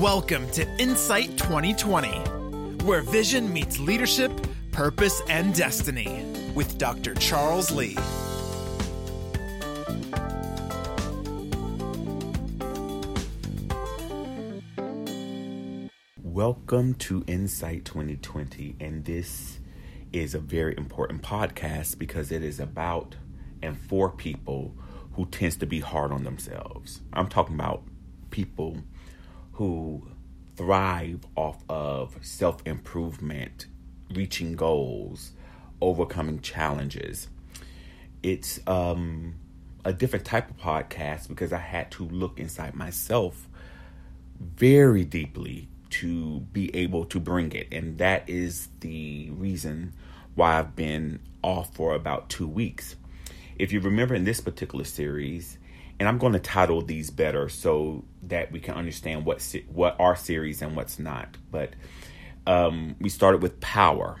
Welcome to Insight 2020, where vision meets leadership, purpose, and destiny with Dr. Charles Lee. Welcome to Insight 2020, and this is a very important podcast because it is about and for people who tends to be hard on themselves. I'm talking about people who thrive off of self-improvement, reaching goals, overcoming challenges. It's um a different type of podcast because I had to look inside myself very deeply to be able to bring it. And that is the reason why I've been off for about two weeks. If you remember in this particular series, and I'm going to title these better so that we can understand what what our series and what's not. But um, we started with power,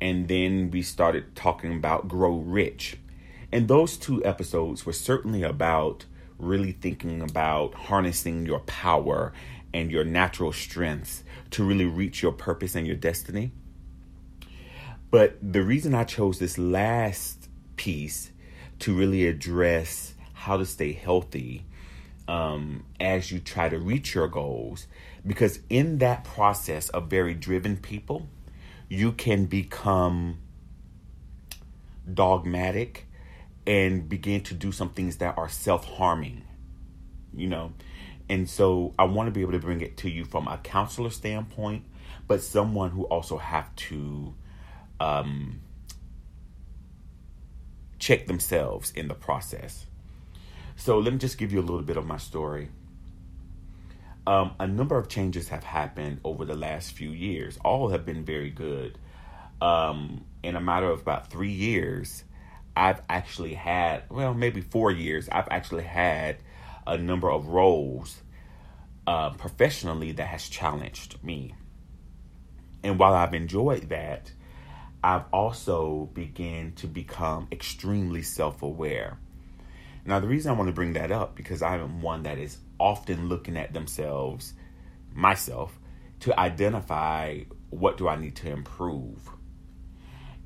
and then we started talking about grow rich, and those two episodes were certainly about really thinking about harnessing your power and your natural strengths to really reach your purpose and your destiny. But the reason I chose this last piece to really address how to stay healthy um, as you try to reach your goals, because in that process of very driven people, you can become dogmatic and begin to do some things that are self harming, you know. And so I want to be able to bring it to you from a counselor standpoint, but someone who also have to um, check themselves in the process. So let me just give you a little bit of my story. Um, a number of changes have happened over the last few years. All have been very good. Um, in a matter of about three years, I've actually had, well, maybe four years, I've actually had a number of roles uh, professionally that has challenged me. And while I've enjoyed that, I've also began to become extremely self aware. Now, the reason I want to bring that up because I am one that is often looking at themselves, myself, to identify what do I need to improve.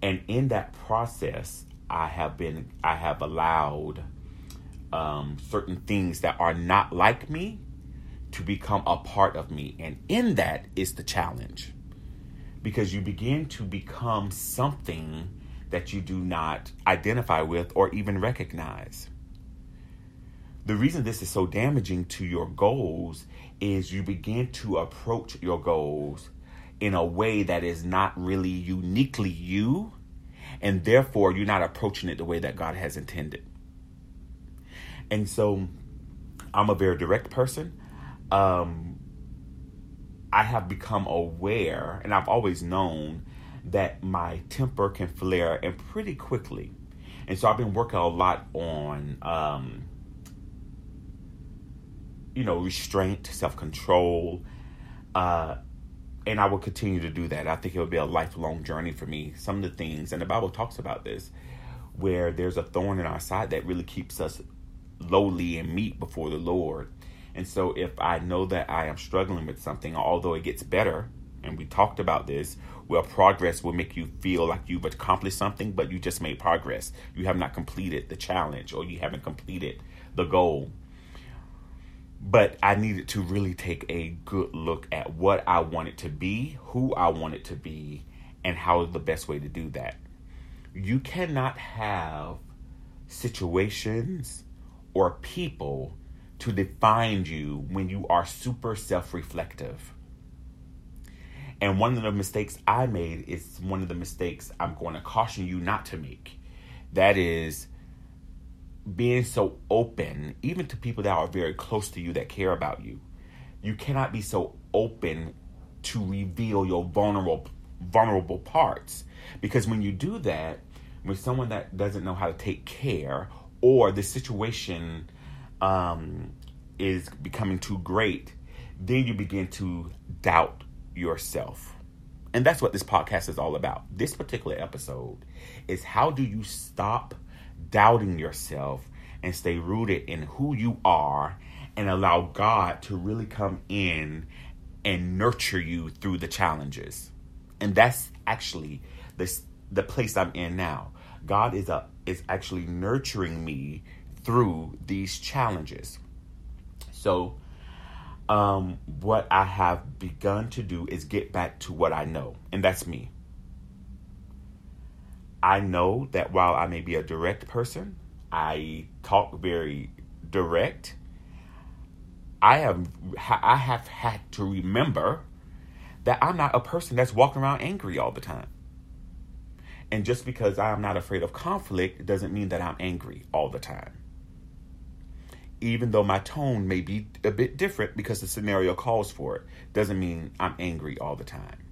And in that process, I have been, I have allowed um, certain things that are not like me to become a part of me. And in that is the challenge because you begin to become something that you do not identify with or even recognize. The reason this is so damaging to your goals is you begin to approach your goals in a way that is not really uniquely you, and therefore you're not approaching it the way that God has intended. And so I'm a very direct person. Um, I have become aware, and I've always known that my temper can flare and pretty quickly. And so I've been working a lot on, um, you know, restraint, self control, uh, and I will continue to do that. I think it will be a lifelong journey for me. Some of the things, and the Bible talks about this, where there's a thorn in our side that really keeps us lowly and meek before the Lord. And so if I know that I am struggling with something, although it gets better, and we talked about this, well, progress will make you feel like you've accomplished something, but you just made progress. You have not completed the challenge or you haven't completed the goal. But I needed to really take a good look at what I wanted to be, who I wanted to be, and how the best way to do that. You cannot have situations or people to define you when you are super self reflective. And one of the mistakes I made is one of the mistakes I'm going to caution you not to make. That is being so open, even to people that are very close to you that care about you. You cannot be so open to reveal your vulnerable vulnerable parts because when you do that with someone that doesn't know how to take care or the situation um, is becoming too great, then you begin to doubt yourself. And that's what this podcast is all about. This particular episode is how do you stop doubting yourself and stay rooted in who you are and allow God to really come in and nurture you through the challenges. And that's actually the the place I'm in now. God is a is actually nurturing me through these challenges. So um, what I have begun to do is get back to what I know, and that's me. I know that while I may be a direct person, I talk very direct. I have I have had to remember that I'm not a person that's walking around angry all the time. And just because I am not afraid of conflict doesn't mean that I'm angry all the time. Even though my tone may be a bit different because the scenario calls for it, doesn't mean I'm angry all the time.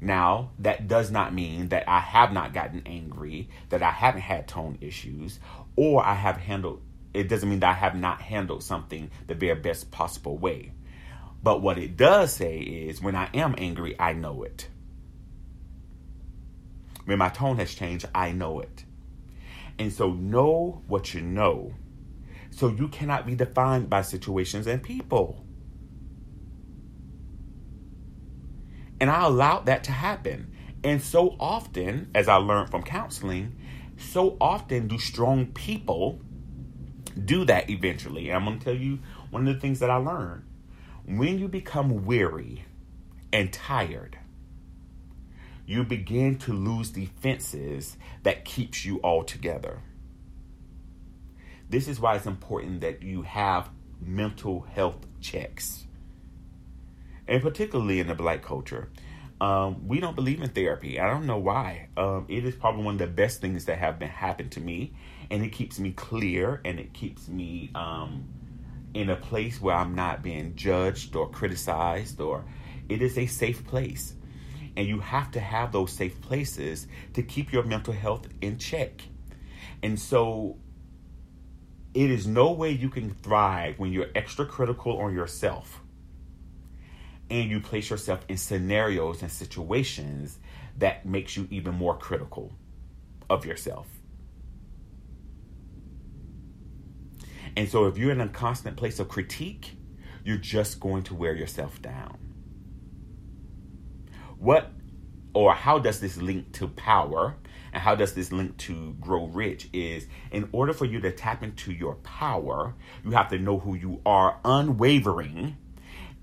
Now, that does not mean that I have not gotten angry, that I haven't had tone issues, or I have handled it doesn't mean that I have not handled something the very best possible way. But what it does say is when I am angry, I know it. When my tone has changed, I know it. And so know what you know. So you cannot be defined by situations and people. And I allowed that to happen. And so often, as I learned from counseling, so often do strong people do that eventually. And I'm going to tell you one of the things that I learned. When you become weary and tired, you begin to lose defenses that keeps you all together. This is why it's important that you have mental health checks. And particularly in the black culture, um, we don't believe in therapy. I don't know why. Um, it is probably one of the best things that have been happened to me, and it keeps me clear and it keeps me um, in a place where I'm not being judged or criticized, or it is a safe place. And you have to have those safe places to keep your mental health in check. And so it is no way you can thrive when you're extra critical on yourself and you place yourself in scenarios and situations that makes you even more critical of yourself. And so if you're in a constant place of critique, you're just going to wear yourself down. What or how does this link to power and how does this link to grow rich is in order for you to tap into your power, you have to know who you are unwavering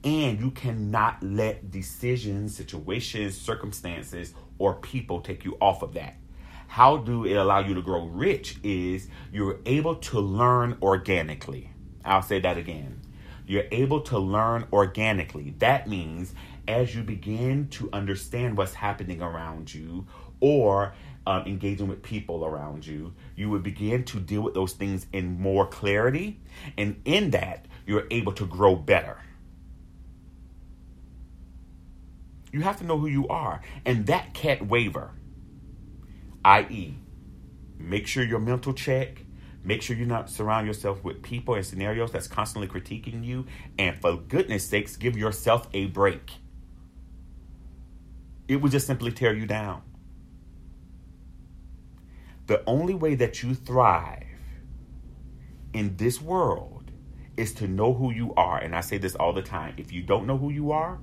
and you cannot let decisions, situations, circumstances or people take you off of that. How do it allow you to grow rich is you're able to learn organically. I'll say that again. You're able to learn organically. That means as you begin to understand what's happening around you or um, engaging with people around you, you would begin to deal with those things in more clarity. And in that, you're able to grow better. You have to know who you are, and that can't waver. I.e., make sure your mental check, Make sure you not surround yourself with people and scenarios that's constantly critiquing you. And for goodness sakes, give yourself a break it would just simply tear you down. The only way that you thrive in this world is to know who you are. And I say this all the time if you don't know who you are,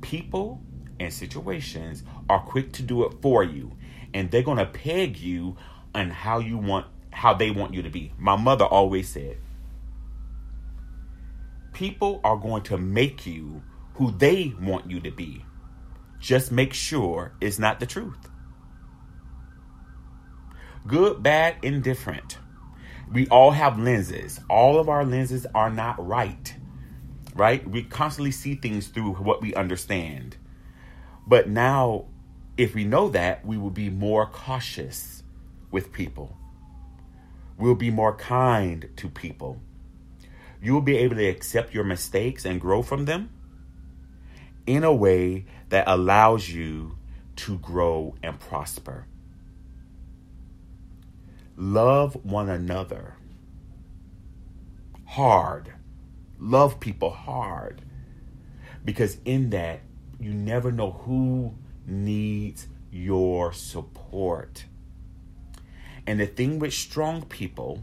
people and situations are quick to do it for you. And they're going to peg you on how you want how they want you to be. My mother always said, people are going to make you who they want you to be. Just make sure it's not the truth. Good, bad, indifferent. We all have lenses. All of our lenses are not right. Right? We constantly see things through what we understand. But now, if we know that, we will be more cautious with people. We'll be more kind to people. You will be able to accept your mistakes and grow from them in a way that allows you to grow and prosper. Love one another hard. Love people hard. Because in that, you never know who needs your support. And the thing with strong people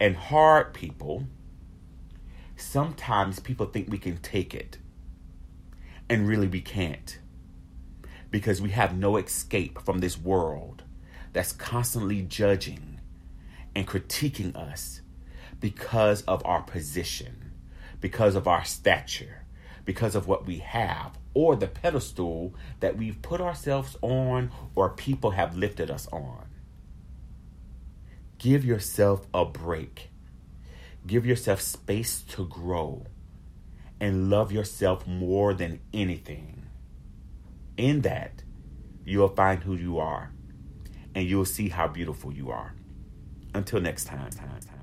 and hard people sometimes people think we can take it, and really we can't. Because we have no escape from this world that's constantly judging and critiquing us because of our position, because of our stature, because of what we have, or the pedestal that we've put ourselves on or people have lifted us on. Give yourself a break. Give yourself space to grow and love yourself more than anything. In that, you'll find who you are and you'll see how beautiful you are. Until next time. time, time.